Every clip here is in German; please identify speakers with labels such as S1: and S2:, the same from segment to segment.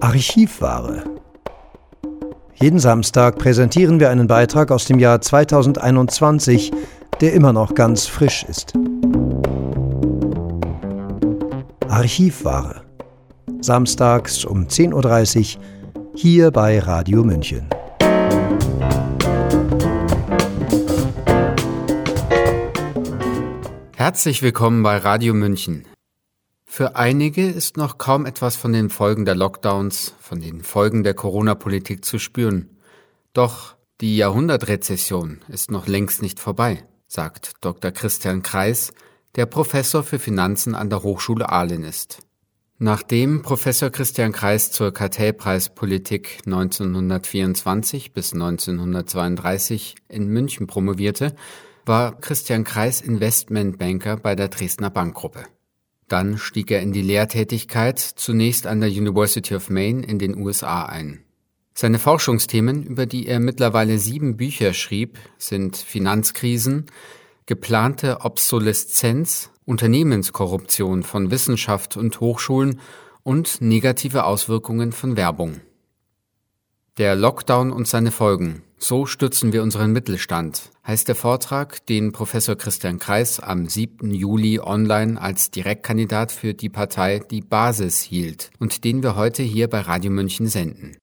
S1: Archivware. Jeden Samstag präsentieren wir einen Beitrag aus dem Jahr 2021, der immer noch ganz frisch ist. Archivware. Samstags um 10.30 Uhr hier bei Radio München.
S2: Herzlich willkommen bei Radio München. Für einige ist noch kaum etwas von den Folgen der Lockdowns, von den Folgen der Corona-Politik zu spüren. Doch die Jahrhundertrezession ist noch längst nicht vorbei, sagt Dr. Christian Kreis, der Professor für Finanzen an der Hochschule Aalen ist. Nachdem Professor Christian Kreis zur Kartellpreispolitik 1924 bis 1932 in München promovierte, war Christian Kreis Investmentbanker bei der Dresdner Bankgruppe. Dann stieg er in die Lehrtätigkeit zunächst an der University of Maine in den USA ein. Seine Forschungsthemen, über die er mittlerweile sieben Bücher schrieb, sind Finanzkrisen, geplante Obsoleszenz, Unternehmenskorruption von Wissenschaft und Hochschulen und negative Auswirkungen von Werbung. Der Lockdown und seine Folgen. So stützen wir unseren Mittelstand, heißt der Vortrag, den Professor Christian Kreis am 7. Juli online als Direktkandidat für die Partei Die Basis hielt und den wir heute hier bei Radio München senden.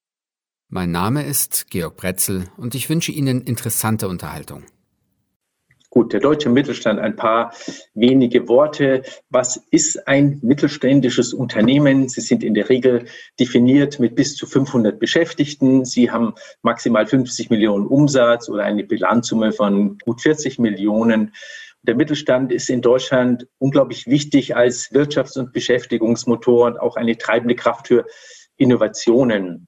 S2: Mein Name ist Georg Bretzel und ich wünsche Ihnen interessante Unterhaltung.
S3: Gut, der deutsche Mittelstand, ein paar wenige Worte. Was ist ein mittelständisches Unternehmen? Sie sind in der Regel definiert mit bis zu 500 Beschäftigten. Sie haben maximal 50 Millionen Umsatz oder eine Bilanzsumme von gut 40 Millionen. Der Mittelstand ist in Deutschland unglaublich wichtig als Wirtschafts- und Beschäftigungsmotor und auch eine treibende Kraft für Innovationen.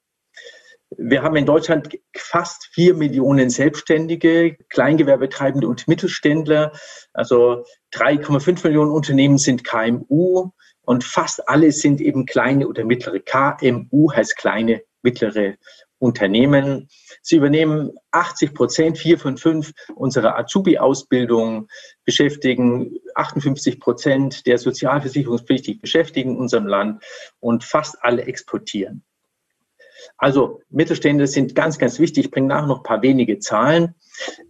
S3: Wir haben in Deutschland fast vier Millionen Selbstständige, Kleingewerbetreibende und Mittelständler. Also 3,5 Millionen Unternehmen sind KMU und fast alle sind eben kleine oder mittlere. KMU heißt kleine, mittlere Unternehmen. Sie übernehmen 80 Prozent, vier von fünf unserer Azubi-Ausbildung, beschäftigen 58 Prozent der sozialversicherungspflichtig Beschäftigten in unserem Land und fast alle exportieren. Also Mittelstände sind ganz, ganz wichtig. Ich bringe nachher noch ein paar wenige Zahlen.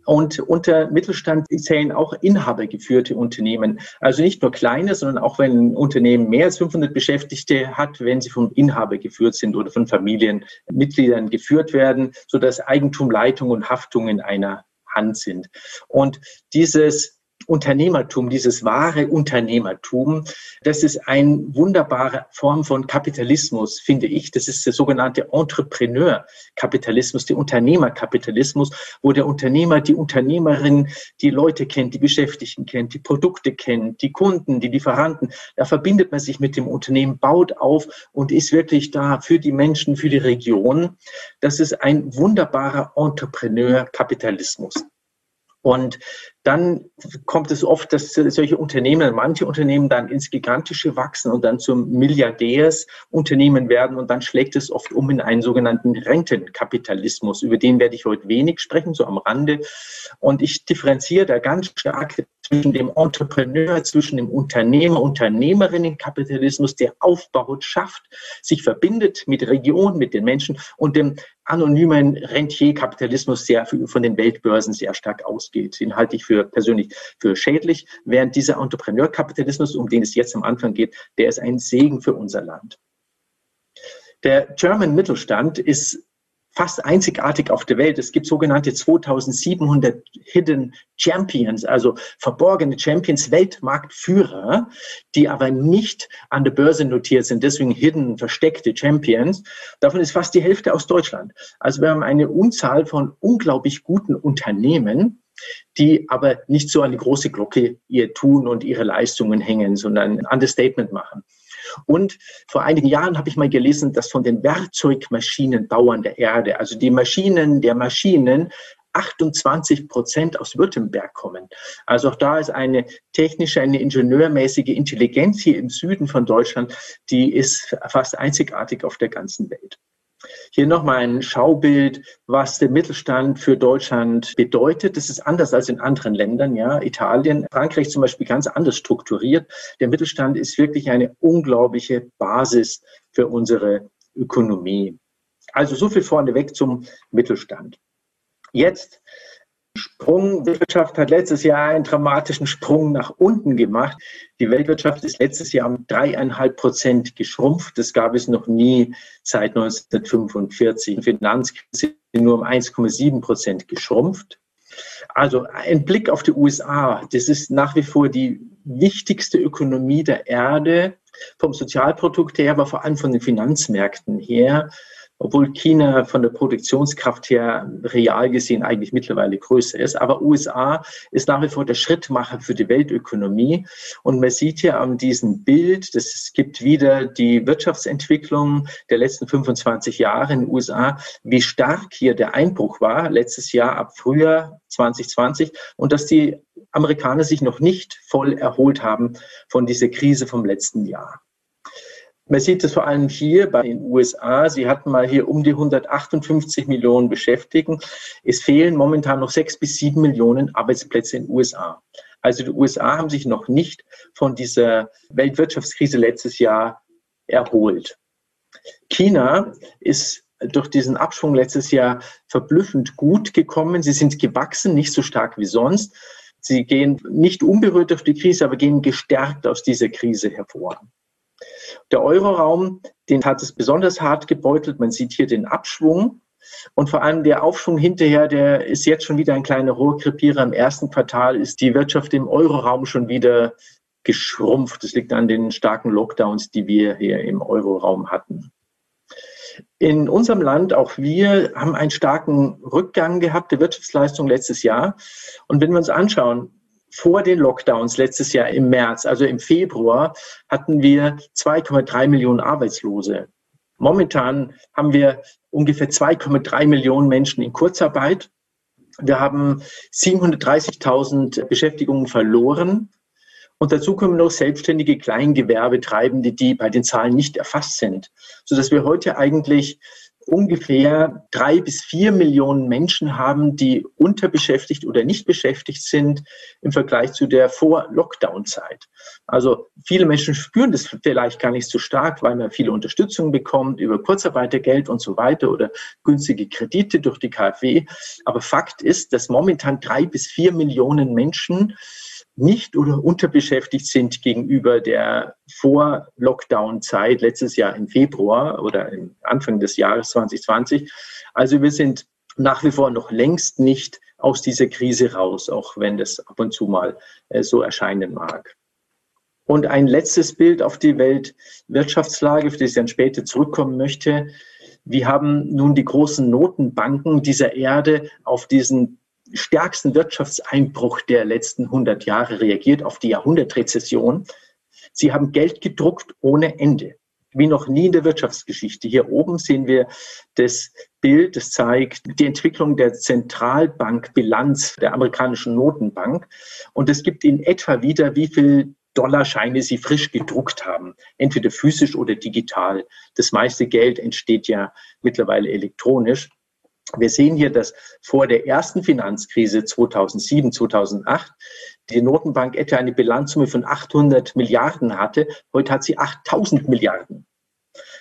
S3: Und unter Mittelstand zählen auch inhabergeführte Unternehmen. Also nicht nur kleine, sondern auch wenn ein Unternehmen mehr als 500 Beschäftigte hat, wenn sie vom Inhaber geführt sind oder von Familienmitgliedern geführt werden, sodass Eigentum, Leitung und Haftung in einer Hand sind. Und dieses Unternehmertum, dieses wahre Unternehmertum, das ist eine wunderbare Form von Kapitalismus, finde ich. Das ist der sogenannte Entrepreneur-Kapitalismus, der Unternehmerkapitalismus, wo der Unternehmer, die Unternehmerin die Leute kennt, die Beschäftigten kennt, die Produkte kennt, die Kunden, die Lieferanten. Da verbindet man sich mit dem Unternehmen, baut auf und ist wirklich da für die Menschen, für die Region. Das ist ein wunderbarer Entrepreneur-Kapitalismus. Und dann kommt es oft, dass solche Unternehmen, manche Unternehmen dann ins Gigantische wachsen und dann zum Milliardärsunternehmen werden und dann schlägt es oft um in einen sogenannten Rentenkapitalismus. Über den werde ich heute wenig sprechen, so am Rande. Und ich differenziere da ganz stark zwischen dem Entrepreneur, zwischen dem Unternehmer, Unternehmerinnenkapitalismus, der aufbaut, schafft, sich verbindet mit Regionen, mit den Menschen und dem anonymen Rentierkapitalismus, der von den Weltbörsen sehr stark ausgeht. Den halte ich für persönlich für schädlich, während dieser Entrepreneurkapitalismus, um den es jetzt am Anfang geht, der ist ein Segen für unser Land. Der German Mittelstand ist fast einzigartig auf der Welt. Es gibt sogenannte 2700 Hidden Champions, also verborgene Champions, Weltmarktführer, die aber nicht an der Börse notiert sind, deswegen hidden, versteckte Champions. Davon ist fast die Hälfte aus Deutschland. Also wir haben eine Unzahl von unglaublich guten Unternehmen, die aber nicht so an die große Glocke ihr Tun und ihre Leistungen hängen, sondern ein Understatement machen. Und vor einigen Jahren habe ich mal gelesen, dass von den Werkzeugmaschinenbauern der Erde, also die Maschinen der Maschinen, 28 Prozent aus Württemberg kommen. Also auch da ist eine technische, eine ingenieurmäßige Intelligenz hier im Süden von Deutschland, die ist fast einzigartig auf der ganzen Welt. Hier nochmal ein Schaubild, was der Mittelstand für Deutschland bedeutet. Das ist anders als in anderen Ländern, ja. Italien, Frankreich zum Beispiel ganz anders strukturiert. Der Mittelstand ist wirklich eine unglaubliche Basis für unsere Ökonomie. Also so viel vorneweg zum Mittelstand. Jetzt Sprung. Wirtschaft hat letztes Jahr einen dramatischen Sprung nach unten gemacht. Die Weltwirtschaft ist letztes Jahr um dreieinhalb Prozent geschrumpft. Das gab es noch nie seit 1945. Die Finanzkrise nur um 1,7 Prozent geschrumpft. Also ein Blick auf die USA. Das ist nach wie vor die wichtigste Ökonomie der Erde vom Sozialprodukt her, aber vor allem von den Finanzmärkten her obwohl China von der Produktionskraft her real gesehen eigentlich mittlerweile größer ist. Aber USA ist nach wie vor der Schrittmacher für die Weltökonomie. Und man sieht hier an diesem Bild, das gibt wieder die Wirtschaftsentwicklung der letzten 25 Jahre in den USA, wie stark hier der Einbruch war, letztes Jahr ab Frühjahr 2020, und dass die Amerikaner sich noch nicht voll erholt haben von dieser Krise vom letzten Jahr. Man sieht es vor allem hier bei den USA. Sie hatten mal hier um die 158 Millionen Beschäftigten. Es fehlen momentan noch sechs bis sieben Millionen Arbeitsplätze in den USA. Also die USA haben sich noch nicht von dieser Weltwirtschaftskrise letztes Jahr erholt. China ist durch diesen Abschwung letztes Jahr verblüffend gut gekommen. Sie sind gewachsen, nicht so stark wie sonst. Sie gehen nicht unberührt durch die Krise, aber gehen gestärkt aus dieser Krise hervor. Der Euroraum, den hat es besonders hart gebeutelt. Man sieht hier den Abschwung. Und vor allem der Aufschwung hinterher, der ist jetzt schon wieder ein kleiner Rohrkrepierer. Im ersten Quartal ist die Wirtschaft im Euroraum schon wieder geschrumpft. Das liegt an den starken Lockdowns, die wir hier im Euroraum hatten. In unserem Land, auch wir, haben einen starken Rückgang gehabt der Wirtschaftsleistung letztes Jahr. Und wenn wir uns anschauen, vor den Lockdowns letztes Jahr im März, also im Februar, hatten wir 2,3 Millionen Arbeitslose. Momentan haben wir ungefähr 2,3 Millionen Menschen in Kurzarbeit. Wir haben 730.000 Beschäftigungen verloren. Und dazu kommen noch selbstständige Kleingewerbetreibende, die bei den Zahlen nicht erfasst sind, sodass wir heute eigentlich ungefähr drei bis vier Millionen Menschen haben, die unterbeschäftigt oder nicht beschäftigt sind im Vergleich zu der Vor-Lockdown-Zeit. Also viele Menschen spüren das vielleicht gar nicht so stark, weil man viele Unterstützung bekommt über Kurzarbeitergeld und so weiter oder günstige Kredite durch die KfW. Aber Fakt ist, dass momentan drei bis vier Millionen Menschen nicht oder unterbeschäftigt sind gegenüber der Vor-Lockdown-Zeit letztes Jahr im Februar oder im Anfang des Jahres 2020. Also wir sind nach wie vor noch längst nicht aus dieser Krise raus, auch wenn das ab und zu mal äh, so erscheinen mag. Und ein letztes Bild auf die Weltwirtschaftslage, auf das ich dann später zurückkommen möchte. Wir haben nun die großen Notenbanken dieser Erde auf diesen stärksten Wirtschaftseinbruch der letzten 100 Jahre reagiert, auf die Jahrhundertrezession. Sie haben Geld gedruckt ohne Ende, wie noch nie in der Wirtschaftsgeschichte. Hier oben sehen wir das Bild, das zeigt die Entwicklung der Zentralbankbilanz der amerikanischen Notenbank. Und es gibt in etwa wieder, wie viel Dollarscheine sie frisch gedruckt haben, entweder physisch oder digital. Das meiste Geld entsteht ja mittlerweile elektronisch. Wir sehen hier, dass vor der ersten Finanzkrise 2007, 2008 die Notenbank etwa eine Bilanzsumme von 800 Milliarden hatte. Heute hat sie 8000 Milliarden.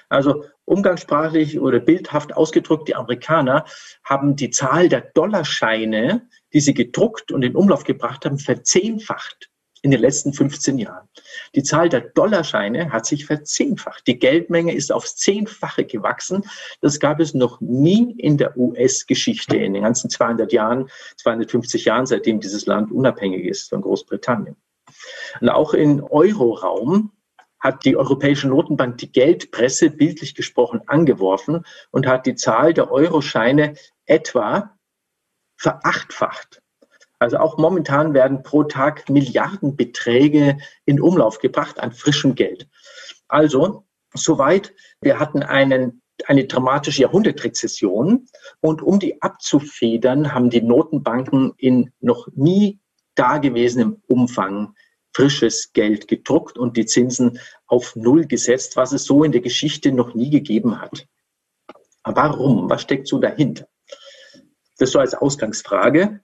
S3: Also umgangssprachlich oder bildhaft ausgedrückt, die Amerikaner haben die Zahl der Dollarscheine, die sie gedruckt und in Umlauf gebracht haben, verzehnfacht in den letzten 15 Jahren. Die Zahl der Dollarscheine hat sich verzehnfacht. Die Geldmenge ist aufs Zehnfache gewachsen. Das gab es noch nie in der US-Geschichte in den ganzen 200 Jahren, 250 Jahren, seitdem dieses Land unabhängig ist von Großbritannien. Und auch im Euroraum hat die Europäische Notenbank die Geldpresse bildlich gesprochen angeworfen und hat die Zahl der Euroscheine etwa verachtfacht. Also auch momentan werden pro Tag Milliardenbeträge in Umlauf gebracht an frischem Geld. Also, soweit, wir hatten einen eine dramatische Jahrhundertrezession. Und um die abzufedern, haben die Notenbanken in noch nie dagewesenem Umfang frisches Geld gedruckt und die Zinsen auf Null gesetzt, was es so in der Geschichte noch nie gegeben hat. Warum? Was steckt so dahinter? Das so als Ausgangsfrage.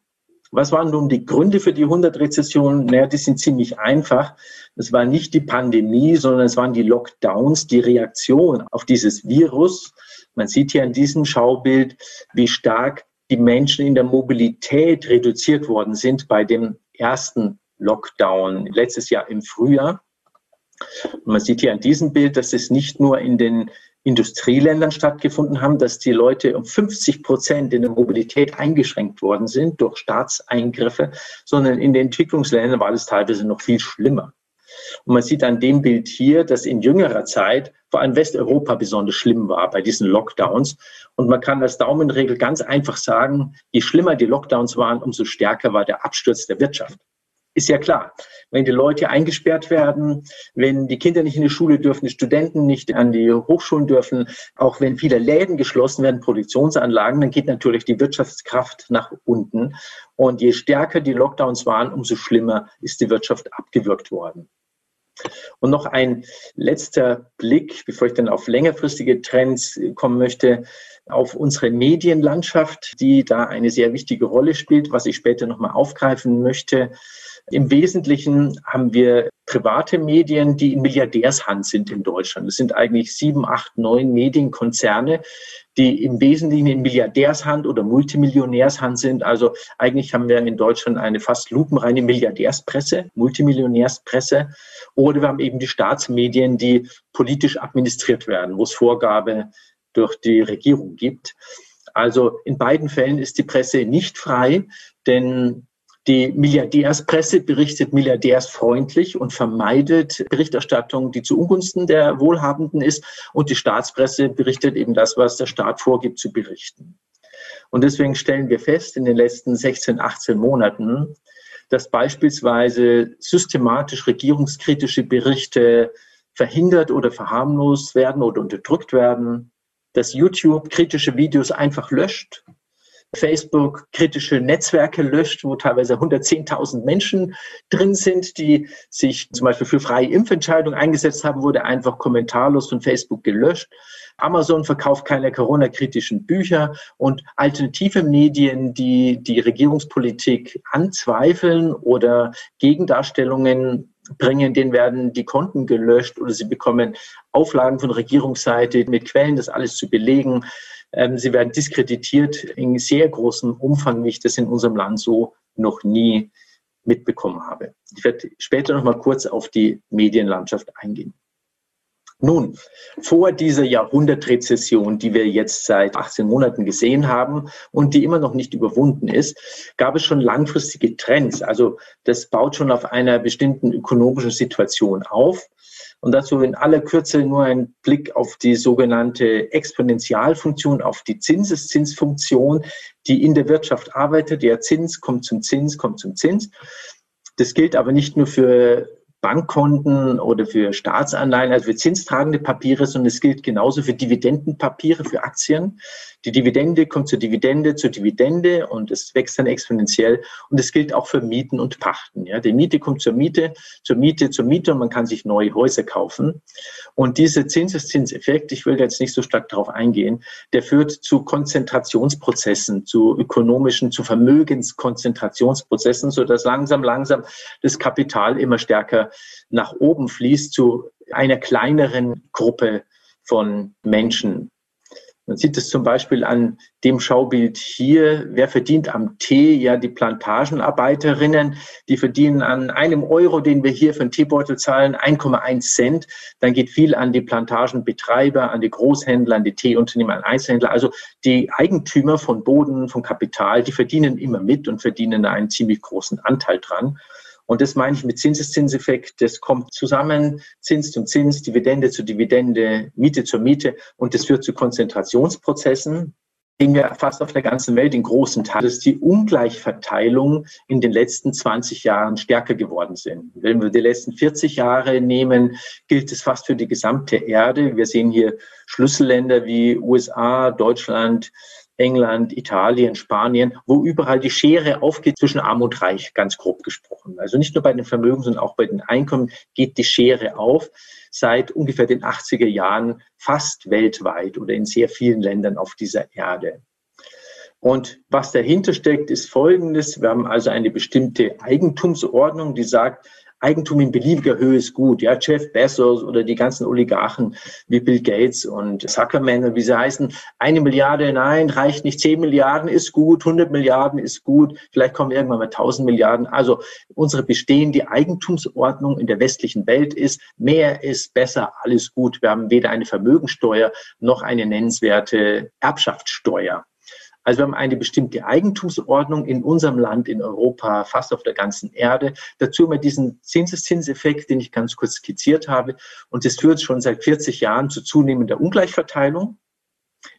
S3: Was waren nun die Gründe für die 100-Rezession? Naja, die sind ziemlich einfach. Es war nicht die Pandemie, sondern es waren die Lockdowns, die Reaktion auf dieses Virus. Man sieht hier an diesem Schaubild, wie stark die Menschen in der Mobilität reduziert worden sind bei dem ersten Lockdown letztes Jahr im Frühjahr. Und man sieht hier an diesem Bild, dass es nicht nur in den Industrieländern stattgefunden haben, dass die Leute um 50 Prozent in der Mobilität eingeschränkt worden sind durch Staatseingriffe, sondern in den Entwicklungsländern war das teilweise noch viel schlimmer. Und man sieht an dem Bild hier, dass in jüngerer Zeit vor allem Westeuropa besonders schlimm war bei diesen Lockdowns. Und man kann als Daumenregel ganz einfach sagen, je schlimmer die Lockdowns waren, umso stärker war der Absturz der Wirtschaft. Ist ja klar, wenn die Leute eingesperrt werden, wenn die Kinder nicht in die Schule dürfen, die Studenten nicht an die Hochschulen dürfen, auch wenn viele Läden geschlossen werden, Produktionsanlagen, dann geht natürlich die Wirtschaftskraft nach unten. Und je stärker die Lockdowns waren, umso schlimmer ist die Wirtschaft abgewürgt worden. Und noch ein letzter Blick, bevor ich dann auf längerfristige Trends kommen möchte, auf unsere Medienlandschaft, die da eine sehr wichtige Rolle spielt, was ich später nochmal aufgreifen möchte. Im Wesentlichen haben wir private Medien, die in Milliardärshand sind in Deutschland. Es sind eigentlich sieben, acht, neun Medienkonzerne, die im Wesentlichen in Milliardärshand oder Multimillionärshand sind. Also eigentlich haben wir in Deutschland eine fast lupenreine Milliardärspresse, Multimillionärspresse. Oder wir haben eben die Staatsmedien, die politisch administriert werden, wo es Vorgabe durch die Regierung gibt. Also in beiden Fällen ist die Presse nicht frei, denn die Milliardärspresse berichtet milliardärsfreundlich und vermeidet Berichterstattung, die zu Ungunsten der Wohlhabenden ist. Und die Staatspresse berichtet eben das, was der Staat vorgibt zu berichten. Und deswegen stellen wir fest in den letzten 16, 18 Monaten, dass beispielsweise systematisch regierungskritische Berichte verhindert oder verharmlost werden oder unterdrückt werden, dass YouTube kritische Videos einfach löscht Facebook kritische Netzwerke löscht, wo teilweise 110.000 Menschen drin sind, die sich zum Beispiel für freie Impfentscheidungen eingesetzt haben, wurde einfach kommentarlos von Facebook gelöscht. Amazon verkauft keine Corona-kritischen Bücher und alternative Medien, die die Regierungspolitik anzweifeln oder Gegendarstellungen bringen, denen werden die Konten gelöscht oder sie bekommen Auflagen von Regierungsseite mit Quellen, das alles zu belegen. Ähm, sie werden diskreditiert in sehr großem Umfang, wie ich das in unserem Land so noch nie mitbekommen habe. Ich werde später noch mal kurz auf die Medienlandschaft eingehen. Nun, vor dieser Jahrhundertrezession, die wir jetzt seit 18 Monaten gesehen haben und die immer noch nicht überwunden ist, gab es schon langfristige Trends. Also das baut schon auf einer bestimmten ökonomischen Situation auf. Und dazu in aller Kürze nur ein Blick auf die sogenannte Exponentialfunktion, auf die Zinseszinsfunktion, die in der Wirtschaft arbeitet. Der Zins kommt zum Zins, kommt zum Zins. Das gilt aber nicht nur für Bankkonten oder für Staatsanleihen, also für zinstragende Papiere, sondern es gilt genauso für Dividendenpapiere, für Aktien. Die Dividende kommt zur Dividende, zur Dividende und es wächst dann exponentiell. Und es gilt auch für Mieten und Pachten. Ja, die Miete kommt zur Miete, zur Miete, zur Miete und man kann sich neue Häuser kaufen. Und dieser Zinseszinseffekt, ich will jetzt nicht so stark darauf eingehen, der führt zu Konzentrationsprozessen, zu ökonomischen, zu Vermögenskonzentrationsprozessen, sodass langsam, langsam das Kapital immer stärker nach oben fließt zu einer kleineren Gruppe von Menschen. Man sieht es zum Beispiel an dem Schaubild hier. Wer verdient am Tee? Ja, die Plantagenarbeiterinnen, die verdienen an einem Euro, den wir hier für einen Teebeutel zahlen, 1,1 Cent. Dann geht viel an die Plantagenbetreiber, an die Großhändler, an die Teeunternehmer, an Einzelhändler. Also die Eigentümer von Boden, von Kapital, die verdienen immer mit und verdienen einen ziemlich großen Anteil dran. Und das meine ich mit Zinseszinseffekt. Das kommt zusammen, Zins zum Zins, Dividende zu Dividende, Miete zur Miete. Und das führt zu Konzentrationsprozessen, sehen wir fast auf der ganzen Welt in großen Teilen, dass die Ungleichverteilung in den letzten 20 Jahren stärker geworden sind. Wenn wir die letzten 40 Jahre nehmen, gilt es fast für die gesamte Erde. Wir sehen hier Schlüsselländer wie USA, Deutschland, England, Italien, Spanien, wo überall die Schere aufgeht zwischen Arm und Reich, ganz grob gesprochen. Also nicht nur bei den Vermögen, sondern auch bei den Einkommen geht die Schere auf seit ungefähr den 80er Jahren fast weltweit oder in sehr vielen Ländern auf dieser Erde. Und was dahinter steckt, ist Folgendes. Wir haben also eine bestimmte Eigentumsordnung, die sagt, Eigentum in beliebiger Höhe ist gut. Ja, Jeff Bezos oder die ganzen Oligarchen wie Bill Gates und Zuckerman wie sie heißen. Eine Milliarde, nein, reicht nicht. Zehn Milliarden ist gut. 100 Milliarden ist gut. Vielleicht kommen irgendwann mal 1000 Milliarden. Also unsere bestehende Eigentumsordnung in der westlichen Welt ist, mehr ist besser, alles gut. Wir haben weder eine Vermögensteuer noch eine nennenswerte Erbschaftssteuer. Also wir haben eine bestimmte Eigentumsordnung in unserem Land, in Europa, fast auf der ganzen Erde. Dazu wir diesen Zinseszinseffekt, den ich ganz kurz skizziert habe. Und das führt schon seit 40 Jahren zu zunehmender Ungleichverteilung.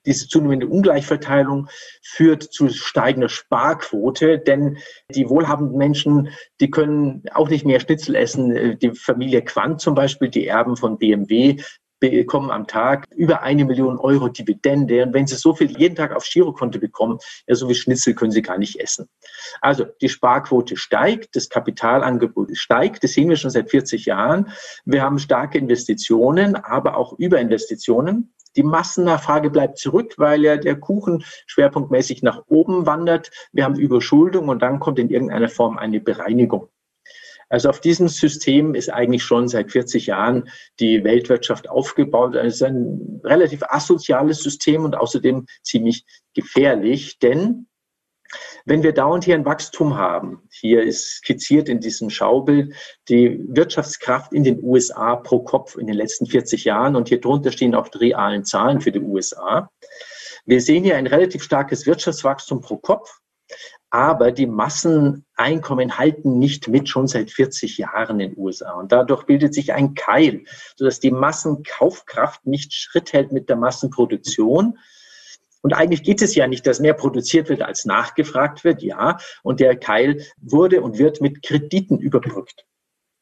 S3: Diese zunehmende Ungleichverteilung führt zu steigender Sparquote, denn die wohlhabenden Menschen, die können auch nicht mehr Schnitzel essen. Die Familie Quandt zum Beispiel, die Erben von BMW, bekommen am Tag über eine Million Euro Dividende. Und wenn Sie so viel jeden Tag auf Girokonto bekommen, ja, so wie Schnitzel können Sie gar nicht essen. Also die Sparquote steigt, das Kapitalangebot steigt. Das sehen wir schon seit 40 Jahren. Wir haben starke Investitionen, aber auch Überinvestitionen. Die Massennachfrage bleibt zurück, weil ja der Kuchen schwerpunktmäßig nach oben wandert. Wir haben Überschuldung und dann kommt in irgendeiner Form eine Bereinigung. Also auf diesem System ist eigentlich schon seit 40 Jahren die Weltwirtschaft aufgebaut. Es ist ein relativ asoziales System und außerdem ziemlich gefährlich, denn wenn wir dauernd hier ein Wachstum haben, hier ist skizziert in diesem Schaubild die Wirtschaftskraft in den USA pro Kopf in den letzten 40 Jahren und hier drunter stehen auch die realen Zahlen für die USA. Wir sehen hier ein relativ starkes Wirtschaftswachstum pro Kopf, aber die Masseneinkommen halten nicht mit, schon seit 40 Jahren in den USA. Und dadurch bildet sich ein Keil, sodass die Massenkaufkraft nicht Schritt hält mit der Massenproduktion. Und eigentlich geht es ja nicht, dass mehr produziert wird, als nachgefragt wird, ja. Und der Keil wurde und wird mit Krediten überbrückt.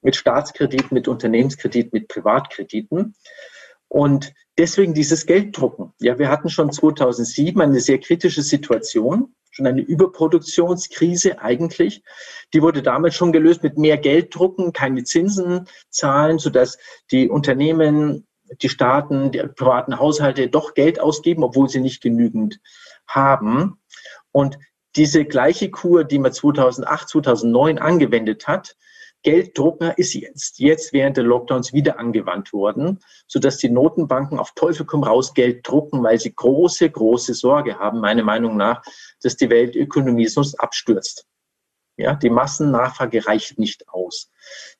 S3: Mit Staatskrediten, mit Unternehmenskrediten, mit Privatkrediten. Und deswegen dieses Gelddrucken. Ja, wir hatten schon 2007 eine sehr kritische Situation schon eine Überproduktionskrise eigentlich. Die wurde damals schon gelöst mit mehr Gelddrucken, keine Zinsen zahlen, sodass die Unternehmen, die Staaten, die privaten Haushalte doch Geld ausgeben, obwohl sie nicht genügend haben. Und diese gleiche Kur, die man 2008, 2009 angewendet hat, Gelddrucker ist jetzt, jetzt während der Lockdowns wieder angewandt worden, sodass die Notenbanken auf Teufel komm raus Geld drucken, weil sie große, große Sorge haben, meiner Meinung nach, dass die Weltökonomie sonst abstürzt. Ja, die Massennachfrage reicht nicht aus.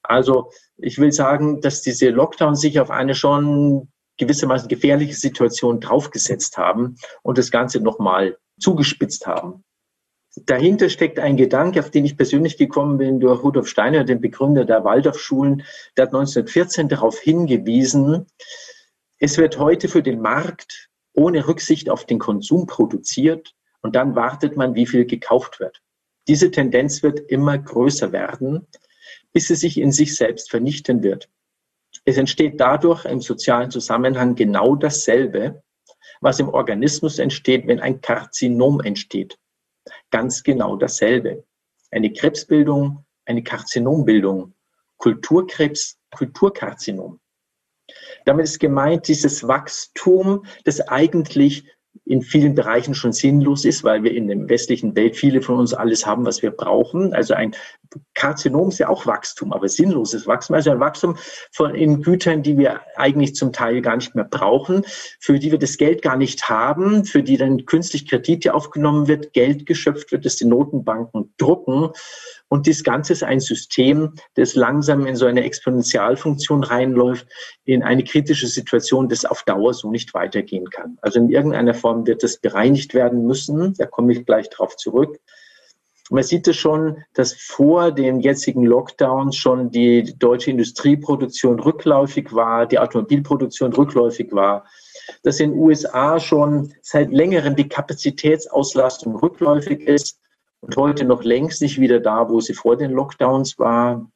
S3: Also ich will sagen, dass diese Lockdowns sich auf eine schon gewissermaßen gefährliche Situation draufgesetzt haben und das Ganze nochmal zugespitzt haben. Dahinter steckt ein Gedanke, auf den ich persönlich gekommen bin durch Rudolf Steiner, den Begründer der Waldorfschulen. Der hat 1914 darauf hingewiesen, es wird heute für den Markt ohne Rücksicht auf den Konsum produziert und dann wartet man, wie viel gekauft wird. Diese Tendenz wird immer größer werden, bis sie sich in sich selbst vernichten wird. Es entsteht dadurch im sozialen Zusammenhang genau dasselbe, was im Organismus entsteht, wenn ein Karzinom entsteht ganz genau dasselbe. Eine Krebsbildung, eine Karzinombildung, Kulturkrebs, Kulturkarzinom. Damit ist gemeint dieses Wachstum, das eigentlich in vielen Bereichen schon sinnlos ist, weil wir in der westlichen Welt viele von uns alles haben, was wir brauchen. Also ein Karzinom ist ja auch Wachstum, aber sinnloses Wachstum, also ein Wachstum von in Gütern, die wir eigentlich zum Teil gar nicht mehr brauchen, für die wir das Geld gar nicht haben, für die dann künstlich Kredite aufgenommen wird, Geld geschöpft wird, das die Notenbanken drucken und das Ganze ist ein System, das langsam in so eine Exponentialfunktion reinläuft, in eine kritische Situation, das auf Dauer so nicht weitergehen kann. Also in irgendeiner Form wird das bereinigt werden müssen. Da komme ich gleich drauf zurück. Man sieht es schon, dass vor den jetzigen Lockdowns schon die deutsche Industrieproduktion rückläufig war, die Automobilproduktion rückläufig war, dass in den USA schon seit längerem die Kapazitätsauslastung rückläufig ist und heute noch längst nicht wieder da, wo sie vor den Lockdowns war.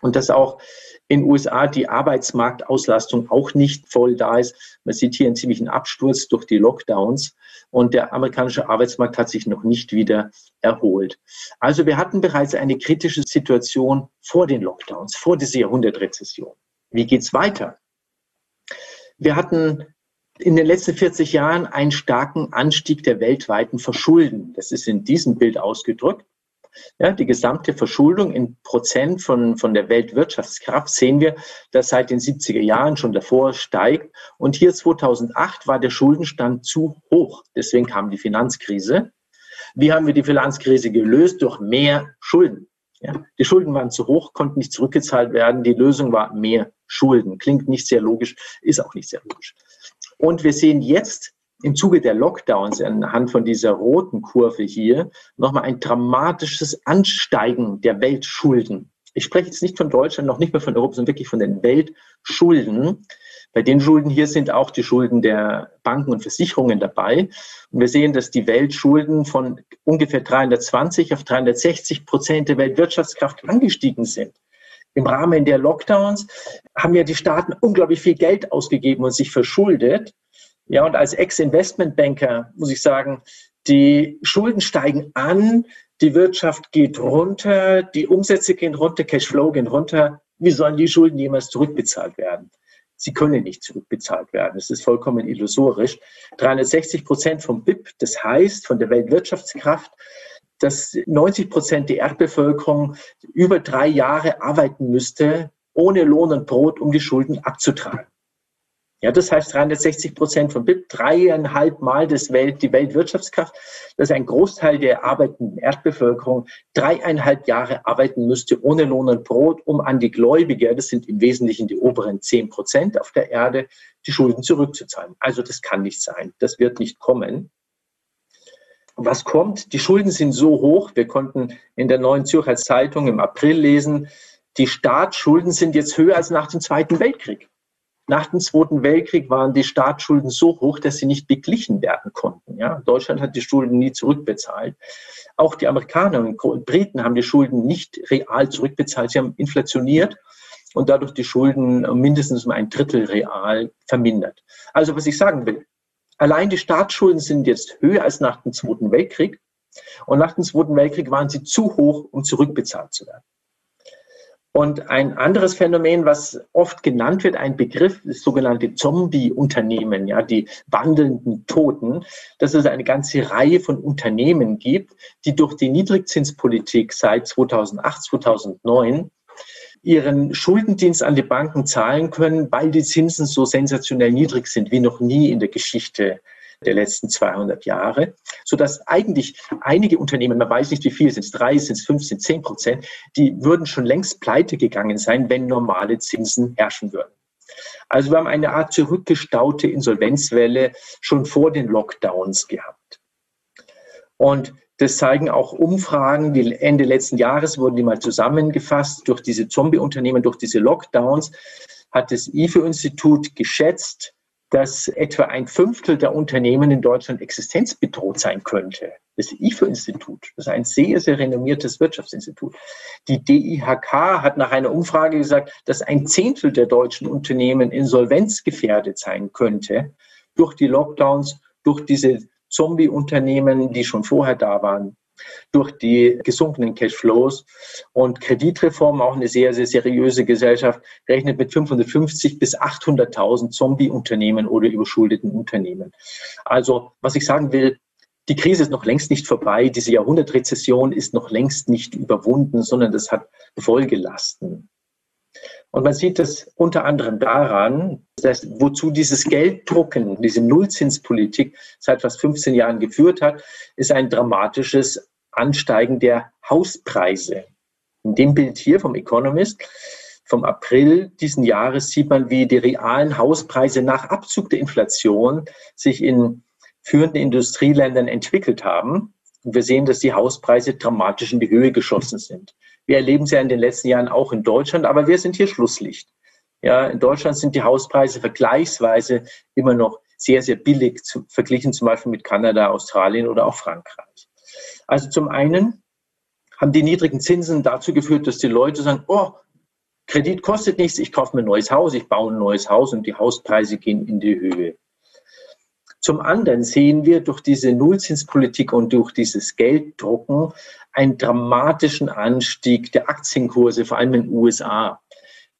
S3: Und dass auch in USA die Arbeitsmarktauslastung auch nicht voll da ist. Man sieht hier einen ziemlichen Absturz durch die Lockdowns und der amerikanische Arbeitsmarkt hat sich noch nicht wieder erholt. Also wir hatten bereits eine kritische Situation vor den Lockdowns, vor dieser Jahrhundertrezession. Wie geht's weiter? Wir hatten in den letzten 40 Jahren einen starken Anstieg der weltweiten Verschulden. Das ist in diesem Bild ausgedrückt. Ja, die gesamte Verschuldung in Prozent von, von der Weltwirtschaftskraft sehen wir, dass seit den 70er Jahren schon davor steigt. Und hier 2008 war der Schuldenstand zu hoch. Deswegen kam die Finanzkrise. Wie haben wir die Finanzkrise gelöst? Durch mehr Schulden. Ja, die Schulden waren zu hoch, konnten nicht zurückgezahlt werden. Die Lösung war mehr Schulden. Klingt nicht sehr logisch, ist auch nicht sehr logisch. Und wir sehen jetzt im Zuge der Lockdowns anhand von dieser roten Kurve hier nochmal ein dramatisches Ansteigen der Weltschulden. Ich spreche jetzt nicht von Deutschland, noch nicht mehr von Europa, sondern wirklich von den Weltschulden. Bei den Schulden hier sind auch die Schulden der Banken und Versicherungen dabei. Und wir sehen, dass die Weltschulden von ungefähr 320 auf 360 Prozent der Weltwirtschaftskraft angestiegen sind. Im Rahmen der Lockdowns haben ja die Staaten unglaublich viel Geld ausgegeben und sich verschuldet. Ja, und als Ex-Investmentbanker muss ich sagen, die Schulden steigen an, die Wirtschaft geht runter, die Umsätze gehen runter, Cashflow gehen runter. Wie sollen die Schulden jemals zurückbezahlt werden? Sie können nicht zurückbezahlt werden. Das ist vollkommen illusorisch. 360 Prozent vom BIP, das heißt von der Weltwirtschaftskraft, dass 90 Prozent der Erdbevölkerung über drei Jahre arbeiten müsste, ohne Lohn und Brot, um die Schulden abzutragen. Ja, das heißt 360 Prozent von BIP, dreieinhalb Mal das Welt, die Weltwirtschaftskraft, dass ein Großteil der arbeitenden Erdbevölkerung dreieinhalb Jahre arbeiten müsste ohne Lohn und Brot, um an die Gläubiger, das sind im Wesentlichen die oberen zehn Prozent auf der Erde, die Schulden zurückzuzahlen. Also das kann nicht sein. Das wird nicht kommen. Was kommt? Die Schulden sind so hoch. Wir konnten in der Neuen Zürcher Zeitung im April lesen, die Staatsschulden sind jetzt höher als nach dem Zweiten Weltkrieg. Nach dem Zweiten Weltkrieg waren die Staatsschulden so hoch, dass sie nicht beglichen werden konnten. Ja? Deutschland hat die Schulden nie zurückbezahlt. Auch die Amerikaner und Briten haben die Schulden nicht real zurückbezahlt. Sie haben inflationiert und dadurch die Schulden mindestens um ein Drittel real vermindert. Also was ich sagen will, allein die Staatsschulden sind jetzt höher als nach dem Zweiten Weltkrieg. Und nach dem Zweiten Weltkrieg waren sie zu hoch, um zurückbezahlt zu werden. Und ein anderes Phänomen, was oft genannt wird, ein Begriff, ist sogenannte Zombie-Unternehmen, ja, die wandelnden Toten, dass es eine ganze Reihe von Unternehmen gibt, die durch die Niedrigzinspolitik seit 2008, 2009 ihren Schuldendienst an die Banken zahlen können, weil die Zinsen so sensationell niedrig sind wie noch nie in der Geschichte der letzten 200 Jahre, so dass eigentlich einige Unternehmen, man weiß nicht wie viel, sind es drei, sind es fünf, sind es zehn Prozent, die würden schon längst pleite gegangen sein, wenn normale Zinsen herrschen würden. Also wir haben eine Art zurückgestaute Insolvenzwelle schon vor den Lockdowns gehabt. Und das zeigen auch Umfragen, die Ende letzten Jahres wurden die mal zusammengefasst durch diese Zombie-Unternehmen, durch diese Lockdowns, hat das IFO-Institut geschätzt, dass etwa ein Fünftel der Unternehmen in Deutschland existenzbedroht sein könnte. Das IFO-Institut, das ist ein sehr, sehr renommiertes Wirtschaftsinstitut. Die DIHK hat nach einer Umfrage gesagt, dass ein Zehntel der deutschen Unternehmen insolvenzgefährdet sein könnte durch die Lockdowns, durch diese Zombie-Unternehmen, die schon vorher da waren durch die gesunkenen Cashflows. Und Kreditreform, auch eine sehr, sehr seriöse Gesellschaft, rechnet mit 550 bis 800.000 Zombie-Unternehmen oder überschuldeten Unternehmen. Also, was ich sagen will, die Krise ist noch längst nicht vorbei. Diese Jahrhundertrezession ist noch längst nicht überwunden, sondern das hat Folgelasten. Und man sieht das unter anderem daran, dass wozu dieses Gelddrucken, diese Nullzinspolitik seit fast 15 Jahren geführt hat, ist ein dramatisches Ansteigen der Hauspreise. In dem Bild hier vom Economist vom April diesen Jahres sieht man, wie die realen Hauspreise nach Abzug der Inflation sich in führenden Industrieländern entwickelt haben. Und wir sehen, dass die Hauspreise dramatisch in die Höhe geschossen sind. Wir erleben es ja in den letzten Jahren auch in Deutschland, aber wir sind hier Schlusslicht. Ja, in Deutschland sind die Hauspreise vergleichsweise immer noch sehr, sehr billig, zu, verglichen zum Beispiel mit Kanada, Australien oder auch Frankreich. Also zum einen haben die niedrigen Zinsen dazu geführt, dass die Leute sagen, oh, Kredit kostet nichts, ich kaufe mir ein neues Haus, ich baue ein neues Haus und die Hauspreise gehen in die Höhe. Zum anderen sehen wir durch diese Nullzinspolitik und durch dieses Gelddrucken einen dramatischen Anstieg der Aktienkurse, vor allem in den USA.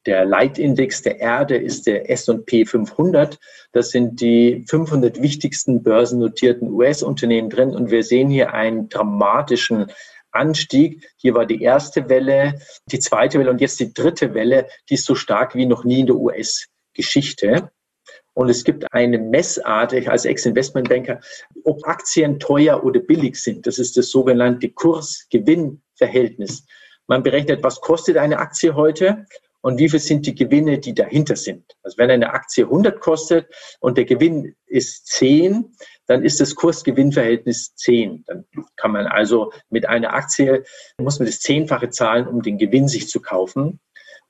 S3: Der Leitindex der Erde ist der S&P 500. Das sind die 500 wichtigsten börsennotierten US-Unternehmen drin. Und wir sehen hier einen dramatischen Anstieg. Hier war die erste Welle, die zweite Welle und jetzt die dritte Welle, die ist so stark wie noch nie in der US-Geschichte. Und es gibt eine Messart, ich als Ex-Investmentbanker, ob Aktien teuer oder billig sind. Das ist das sogenannte Kurs-Gewinn-Verhältnis. Man berechnet, was kostet eine Aktie heute und wie viel sind die Gewinne, die dahinter sind. Also wenn eine Aktie 100 kostet und der Gewinn ist 10, dann ist das Kurs-Gewinn-Verhältnis 10. Dann kann man also mit einer Aktie, muss man das Zehnfache zahlen, um den Gewinn sich zu kaufen.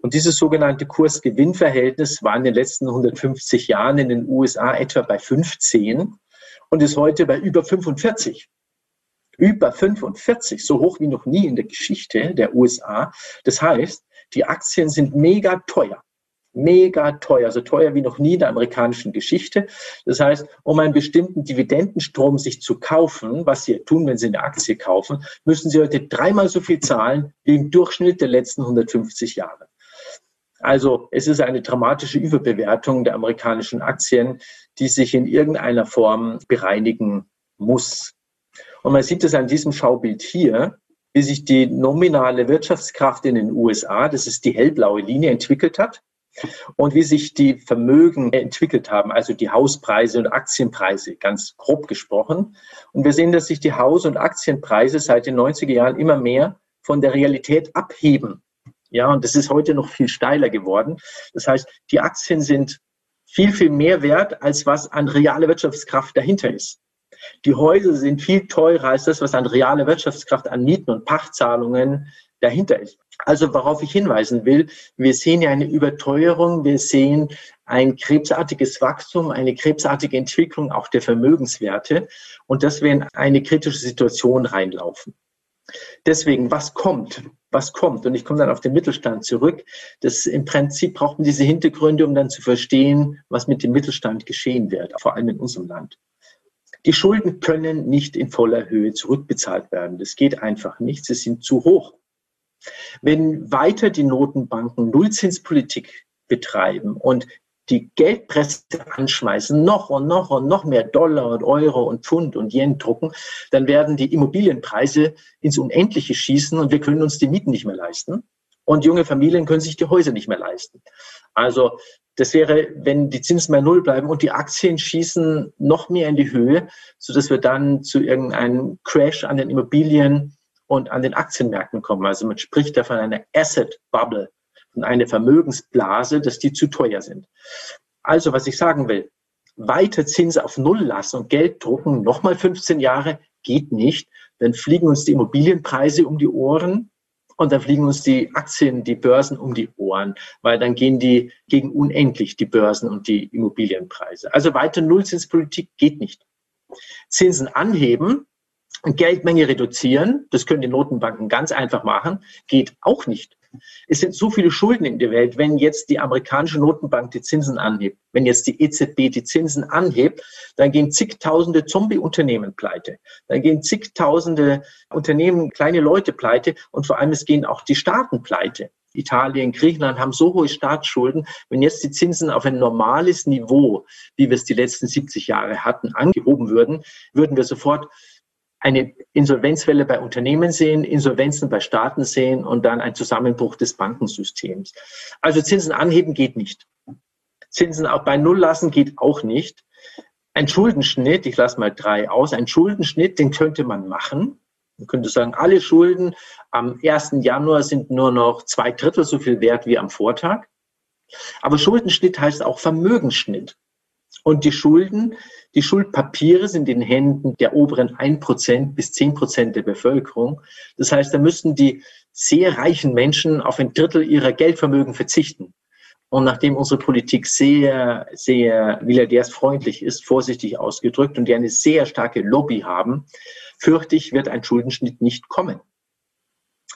S3: Und dieses sogenannte Kurs-Gewinn-Verhältnis war in den letzten 150 Jahren in den USA etwa bei 15 und ist heute bei über 45. Über 45, so hoch wie noch nie in der Geschichte der USA. Das heißt, die Aktien sind mega teuer. Mega teuer, so teuer wie noch nie in der amerikanischen Geschichte. Das heißt, um einen bestimmten Dividendenstrom sich zu kaufen, was Sie tun, wenn Sie eine Aktie kaufen, müssen Sie heute dreimal so viel zahlen wie im Durchschnitt der letzten 150 Jahre. Also es ist eine dramatische Überbewertung der amerikanischen Aktien, die sich in irgendeiner Form bereinigen muss. Und man sieht es an diesem Schaubild hier wie sich die nominale Wirtschaftskraft in den USA, das ist die hellblaue Linie, entwickelt hat und wie sich die Vermögen entwickelt haben, also die Hauspreise und Aktienpreise, ganz grob gesprochen. Und wir sehen, dass sich die Haus- und Aktienpreise seit den 90er Jahren immer mehr von der Realität abheben. Ja, und das ist heute noch viel steiler geworden. Das heißt, die Aktien sind viel, viel mehr wert, als was an reale Wirtschaftskraft dahinter ist. Die Häuser sind viel teurer als das, was an reale Wirtschaftskraft an Mieten und Pachtzahlungen dahinter ist. Also worauf ich hinweisen will, wir sehen ja eine Überteuerung, wir sehen ein krebsartiges Wachstum, eine krebsartige Entwicklung auch der Vermögenswerte und dass wir in eine kritische Situation reinlaufen. Deswegen, was kommt? Was kommt? Und ich komme dann auf den Mittelstand zurück. Das im Prinzip braucht man diese Hintergründe, um dann zu verstehen, was mit dem Mittelstand geschehen wird, vor allem in unserem Land. Die Schulden können nicht in voller Höhe zurückbezahlt werden. Das geht einfach nicht. Sie sind zu hoch. Wenn weiter die Notenbanken Nullzinspolitik betreiben und die Geldpresse anschmeißen, noch und noch und noch mehr Dollar und Euro und Pfund und Yen drucken, dann werden die Immobilienpreise ins Unendliche schießen und wir können uns die Mieten nicht mehr leisten. Und junge Familien können sich die Häuser nicht mehr leisten. Also das wäre, wenn die Zinsen bei Null bleiben und die Aktien schießen noch mehr in die Höhe, so dass wir dann zu irgendeinem Crash an den Immobilien und an den Aktienmärkten kommen. Also man spricht da von einer Asset Bubble, von einer Vermögensblase, dass die zu teuer sind. Also was ich sagen will, weiter Zinsen auf Null lassen und Geld drucken, nochmal 15 Jahre, geht nicht. Dann fliegen uns die Immobilienpreise um die Ohren und dann fliegen uns die Aktien, die Börsen um die Ohren, weil dann gehen die gegen unendlich, die Börsen und die Immobilienpreise. Also weiter Nullzinspolitik geht nicht. Zinsen anheben, Geldmenge reduzieren, das können die Notenbanken ganz einfach machen, geht auch nicht. Es sind so viele Schulden in der Welt. Wenn jetzt die amerikanische Notenbank die Zinsen anhebt, wenn jetzt die EZB die Zinsen anhebt, dann gehen zigtausende Zombie-Unternehmen pleite. Dann gehen zigtausende Unternehmen, kleine Leute pleite und vor allem es gehen auch die Staaten pleite. Italien, Griechenland haben so hohe Staatsschulden. Wenn jetzt die Zinsen auf ein normales Niveau, wie wir es die letzten 70 Jahre hatten, angehoben würden, würden wir sofort eine Insolvenzwelle bei Unternehmen sehen, Insolvenzen bei Staaten sehen und dann ein Zusammenbruch des Bankensystems. Also Zinsen anheben geht nicht. Zinsen auch bei Null lassen geht auch nicht. Ein Schuldenschnitt, ich lasse mal drei aus, ein Schuldenschnitt, den könnte man machen. Man könnte sagen, alle Schulden am 1. Januar sind nur noch zwei Drittel so viel wert wie am Vortag. Aber Schuldenschnitt heißt auch Vermögensschnitt. Und die Schulden, die Schuldpapiere sind in Händen der oberen 1% bis 10% der Bevölkerung. Das heißt, da müssten die sehr reichen Menschen auf ein Drittel ihrer Geldvermögen verzichten. Und nachdem unsere Politik sehr, sehr milliardärsfreundlich ist, vorsichtig ausgedrückt, und die eine sehr starke Lobby haben, fürchte ich, wird ein Schuldenschnitt nicht kommen.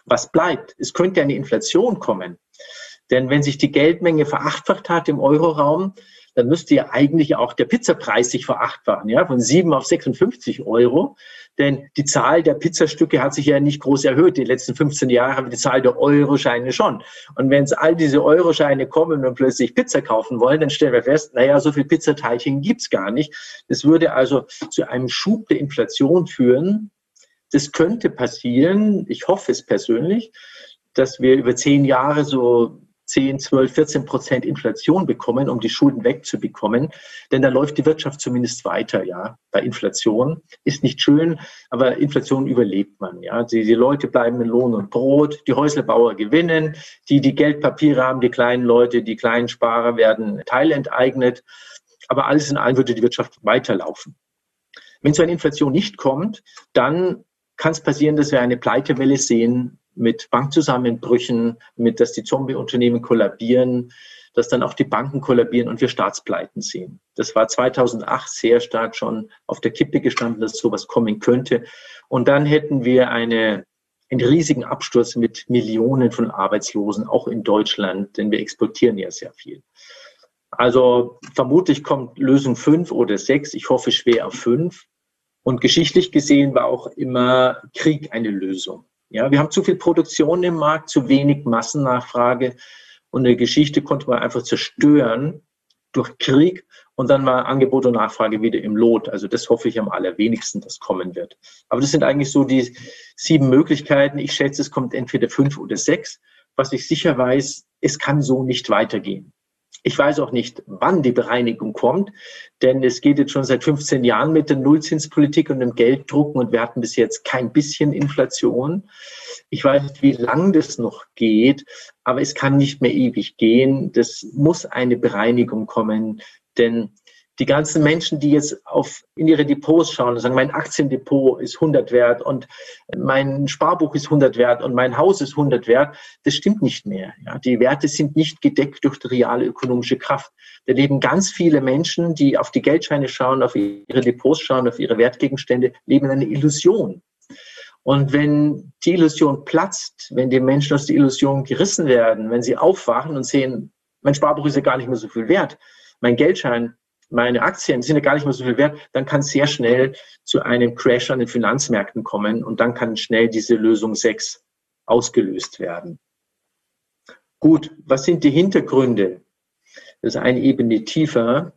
S3: Was bleibt? Es könnte eine Inflation kommen. Denn wenn sich die Geldmenge verachtfacht hat im Euroraum, dann müsste ja eigentlich auch der Pizzapreis sich verachtfachen, ja, von 7 auf 56 Euro. Denn die Zahl der Pizzastücke hat sich ja nicht groß erhöht. Die letzten 15 Jahre haben die Zahl der Euroscheine schon. Und wenn es all diese Euroscheine kommen und plötzlich Pizza kaufen wollen, dann stellen wir fest, naja, so viel Pizzateilchen gibt's gar nicht. Das würde also zu einem Schub der Inflation führen. Das könnte passieren. Ich hoffe es persönlich, dass wir über zehn Jahre so 10, 12, 14 Prozent Inflation bekommen, um die Schulden wegzubekommen. Denn da läuft die Wirtschaft zumindest weiter, ja. Bei Inflation ist nicht schön, aber Inflation überlebt man, ja. Die, die Leute bleiben in Lohn und Brot, die Häuslebauer gewinnen, die, die Geldpapiere haben, die kleinen Leute, die kleinen Sparer werden teilenteignet. Aber alles in allem würde die Wirtschaft weiterlaufen. Wenn so eine Inflation nicht kommt, dann kann es passieren, dass wir eine Pleitewelle sehen, mit Bankzusammenbrüchen, mit, dass die Zombie-Unternehmen kollabieren, dass dann auch die Banken kollabieren und wir Staatspleiten sehen. Das war 2008 sehr stark schon auf der Kippe gestanden, dass sowas kommen könnte. Und dann hätten wir eine, einen riesigen Absturz mit Millionen von Arbeitslosen, auch in Deutschland, denn wir exportieren ja sehr viel. Also vermutlich kommt Lösung fünf oder sechs. Ich hoffe schwer auf fünf. Und geschichtlich gesehen war auch immer Krieg eine Lösung. Ja, wir haben zu viel Produktion im Markt, zu wenig Massennachfrage und eine Geschichte konnte man einfach zerstören durch Krieg und dann war Angebot und Nachfrage wieder im Lot. Also das hoffe ich am allerwenigsten, dass kommen wird. Aber das sind eigentlich so die sieben Möglichkeiten. Ich schätze, es kommt entweder fünf oder sechs. Was ich sicher weiß, es kann so nicht weitergehen. Ich weiß auch nicht, wann die Bereinigung kommt, denn es geht jetzt schon seit 15 Jahren mit der Nullzinspolitik und dem Gelddrucken und wir hatten bis jetzt kein bisschen Inflation. Ich weiß nicht, wie lang das noch geht, aber es kann nicht mehr ewig gehen. Das muss eine Bereinigung kommen, denn die ganzen Menschen, die jetzt auf, in ihre Depots schauen und sagen, mein Aktiendepot ist 100 wert und mein Sparbuch ist 100 wert und mein Haus ist 100 wert, das stimmt nicht mehr. Ja, die Werte sind nicht gedeckt durch die reale ökonomische Kraft. Da leben ganz viele Menschen, die auf die Geldscheine schauen, auf ihre Depots schauen, auf ihre Wertgegenstände, leben in einer Illusion. Und wenn die Illusion platzt, wenn die Menschen aus der Illusion gerissen werden, wenn sie aufwachen und sehen, mein Sparbuch ist ja gar nicht mehr so viel wert, mein Geldschein meine Aktien sind ja gar nicht mehr so viel wert, dann kann es sehr schnell zu einem Crash an den Finanzmärkten kommen und dann kann schnell diese Lösung 6 ausgelöst werden. Gut, was sind die Hintergründe? Das ist eine Ebene tiefer.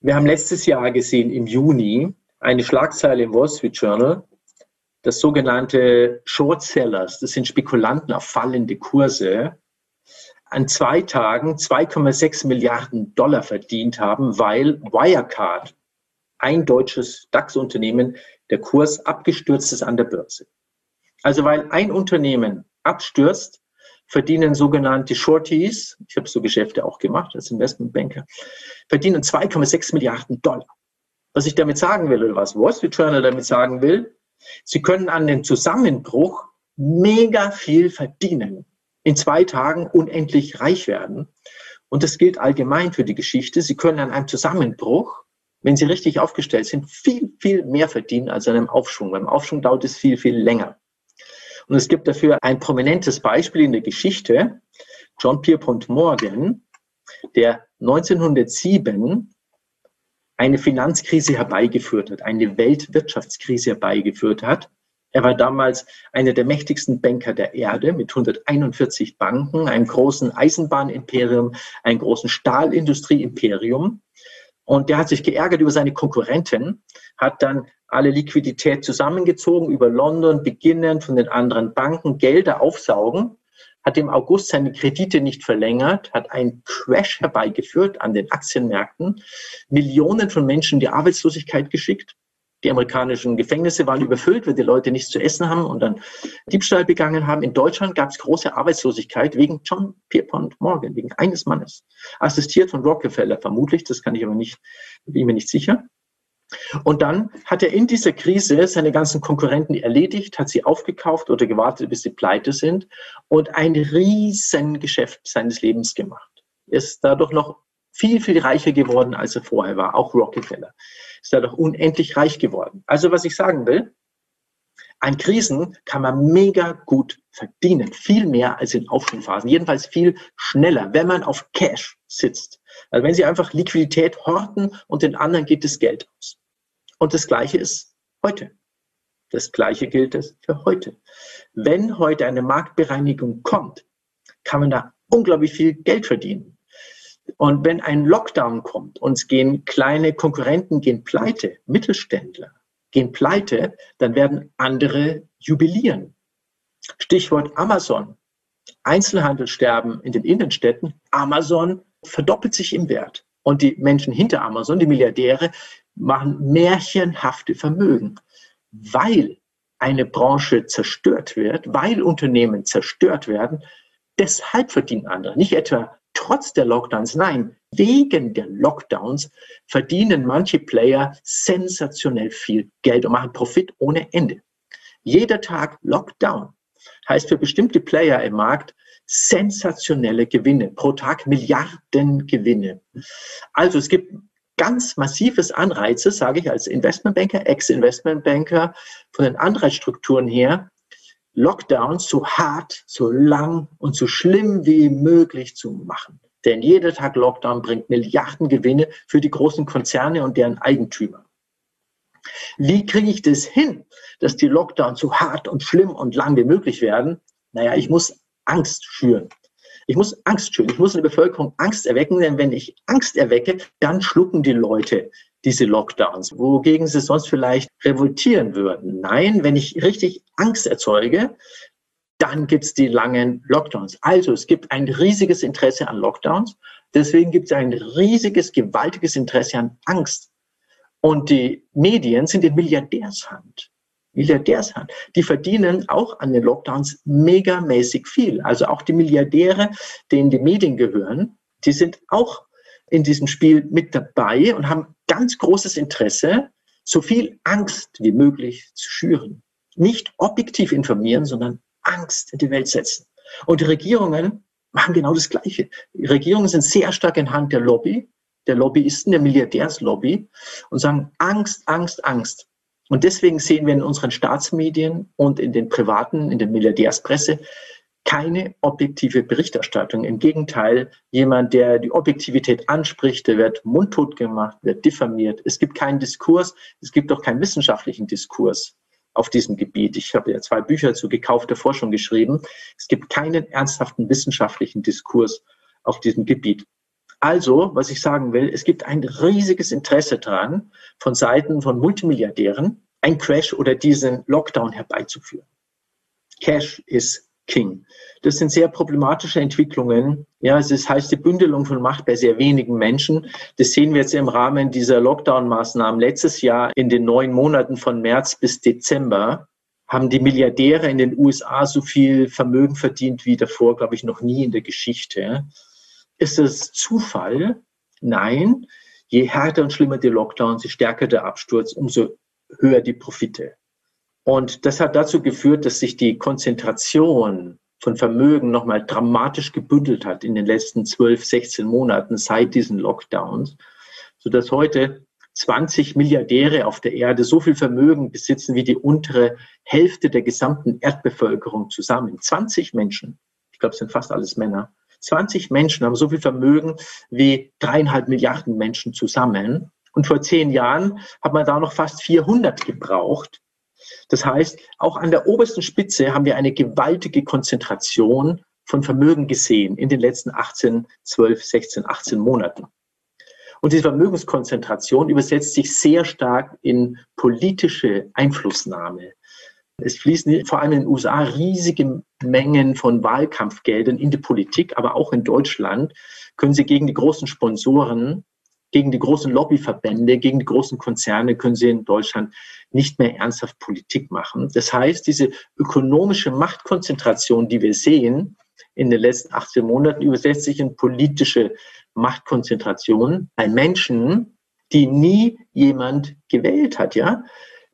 S3: Wir haben letztes Jahr gesehen, im Juni, eine Schlagzeile im Wall Street Journal, das sogenannte Short Sellers, das sind Spekulanten auf fallende Kurse, an zwei Tagen 2,6 Milliarden Dollar verdient haben, weil Wirecard, ein deutsches DAX-Unternehmen, der Kurs abgestürzt ist an der Börse. Also weil ein Unternehmen abstürzt, verdienen sogenannte Shorties, ich habe so Geschäfte auch gemacht als Investmentbanker, verdienen 2,6 Milliarden Dollar. Was ich damit sagen will, oder was Wall Street Journal damit sagen will, sie können an dem Zusammenbruch mega viel verdienen in zwei Tagen unendlich reich werden. Und das gilt allgemein für die Geschichte. Sie können an einem Zusammenbruch, wenn Sie richtig aufgestellt sind, viel, viel mehr verdienen als an einem Aufschwung. Beim Aufschwung dauert es viel, viel länger. Und es gibt dafür ein prominentes Beispiel in der Geschichte. John Pierpont Morgan, der 1907 eine Finanzkrise herbeigeführt hat, eine Weltwirtschaftskrise herbeigeführt hat, er war damals einer der mächtigsten Banker der Erde mit 141 Banken, einem großen Eisenbahnimperium, einem großen Stahlindustrieimperium. Und der hat sich geärgert über seine Konkurrenten, hat dann alle Liquidität zusammengezogen über London, beginnend von den anderen Banken, Gelder aufsaugen, hat im August seine Kredite nicht verlängert, hat einen Crash herbeigeführt an den Aktienmärkten, Millionen von Menschen die Arbeitslosigkeit geschickt die amerikanischen Gefängnisse waren überfüllt, weil die Leute nichts zu essen haben und dann Diebstahl begangen haben. In Deutschland gab es große Arbeitslosigkeit wegen John Pierpont Morgan, wegen eines Mannes. Assistiert von Rockefeller vermutlich, das kann ich aber nicht, bin mir nicht sicher. Und dann hat er in dieser Krise seine ganzen Konkurrenten erledigt, hat sie aufgekauft oder gewartet, bis sie pleite sind und ein Riesengeschäft seines Lebens gemacht. Er ist dadurch noch viel, viel reicher geworden, als er vorher war, auch Rockefeller ist doch unendlich reich geworden. Also was ich sagen will, an Krisen kann man mega gut verdienen. Viel mehr als in Aufschwungphasen. Jedenfalls viel schneller, wenn man auf Cash sitzt. Also wenn Sie einfach Liquidität horten und den anderen geht das Geld aus. Und das Gleiche ist heute. Das Gleiche gilt es für heute. Wenn heute eine Marktbereinigung kommt, kann man da unglaublich viel Geld verdienen. Und wenn ein Lockdown kommt und es gehen kleine Konkurrenten gehen pleite, Mittelständler gehen pleite, dann werden andere jubilieren. Stichwort Amazon. Einzelhandelssterben in den Innenstädten. Amazon verdoppelt sich im Wert. Und die Menschen hinter Amazon, die Milliardäre, machen märchenhafte Vermögen, weil eine Branche zerstört wird, weil Unternehmen zerstört werden. Deshalb verdienen andere. Nicht etwa trotz der Lockdowns, nein, wegen der Lockdowns verdienen manche Player sensationell viel Geld und machen Profit ohne Ende. Jeder Tag Lockdown heißt für bestimmte Player im Markt sensationelle Gewinne, pro Tag Milliarden Gewinne. Also es gibt ganz massives Anreize, sage ich als Investmentbanker, Ex-Investmentbanker, von den Anreizstrukturen her, Lockdowns so hart, so lang und so schlimm wie möglich zu machen. Denn jeder Tag Lockdown bringt Milliarden Gewinne für die großen Konzerne und deren Eigentümer. Wie kriege ich das hin, dass die Lockdowns so hart und schlimm und lang wie möglich werden? Naja, ich muss Angst schüren. Ich muss Angst schüren. Ich muss in der Bevölkerung Angst erwecken, denn wenn ich Angst erwecke, dann schlucken die Leute diese Lockdowns, wogegen sie sonst vielleicht revoltieren würden. Nein, wenn ich richtig Angst erzeuge, dann gibt es die langen Lockdowns. Also es gibt ein riesiges Interesse an Lockdowns. Deswegen gibt es ein riesiges, gewaltiges Interesse an Angst. Und die Medien sind in Milliardärshand. Milliardärshand. Die verdienen auch an den Lockdowns megamäßig viel. Also auch die Milliardäre, denen die Medien gehören, die sind auch in diesem Spiel mit dabei und haben ganz großes Interesse, so viel Angst wie möglich zu schüren. Nicht objektiv informieren, sondern Angst in die Welt setzen. Und die Regierungen machen genau das Gleiche. Die Regierungen sind sehr stark in Hand der Lobby, der Lobbyisten, der Milliardärslobby und sagen Angst, Angst, Angst. Und deswegen sehen wir in unseren Staatsmedien und in den privaten, in der Milliardärspresse keine objektive Berichterstattung. Im Gegenteil, jemand, der die Objektivität anspricht, der wird mundtot gemacht, wird diffamiert. Es gibt keinen Diskurs, es gibt auch keinen wissenschaftlichen Diskurs auf diesem Gebiet. Ich habe ja zwei Bücher zu gekaufter Forschung geschrieben. Es gibt keinen ernsthaften wissenschaftlichen Diskurs auf diesem Gebiet. Also, was ich sagen will, es gibt ein riesiges Interesse daran, von Seiten von Multimilliardären ein Crash oder diesen Lockdown herbeizuführen. Cash is King. Das sind sehr problematische Entwicklungen. Ja, es das heißt die Bündelung von Macht bei sehr wenigen Menschen. Das sehen wir jetzt im Rahmen dieser Lockdown-Maßnahmen. Letztes Jahr in den neun Monaten von März bis Dezember haben die Milliardäre in den USA so viel Vermögen verdient wie davor, glaube ich, noch nie in der Geschichte. Ist es Zufall? Nein. Je härter und schlimmer die Lockdowns, je stärker der Absturz, umso höher die Profite. Und das hat dazu geführt, dass sich die Konzentration von Vermögen nochmal dramatisch gebündelt hat in den letzten 12, 16 Monaten seit diesen Lockdowns, sodass heute 20 Milliardäre auf der Erde so viel Vermögen besitzen wie die untere Hälfte der gesamten Erdbevölkerung zusammen. 20 Menschen, ich glaube, es sind fast alles Männer, 20 Menschen haben so viel Vermögen wie dreieinhalb Milliarden Menschen zusammen. Und vor zehn Jahren hat man da noch fast 400 gebraucht. Das heißt, auch an der obersten Spitze haben wir eine gewaltige Konzentration von Vermögen gesehen in den letzten 18, 12, 16, 18 Monaten. Und diese Vermögenskonzentration übersetzt sich sehr stark in politische Einflussnahme. Es fließen vor allem in den USA riesige Mengen von Wahlkampfgeldern in die Politik, aber auch in Deutschland können Sie gegen die großen Sponsoren, gegen die großen Lobbyverbände, gegen die großen Konzerne können Sie in Deutschland nicht mehr ernsthaft Politik machen. Das heißt, diese ökonomische Machtkonzentration, die wir sehen in den letzten 18 Monaten, übersetzt sich in politische Machtkonzentration bei Menschen, die nie jemand gewählt hat, ja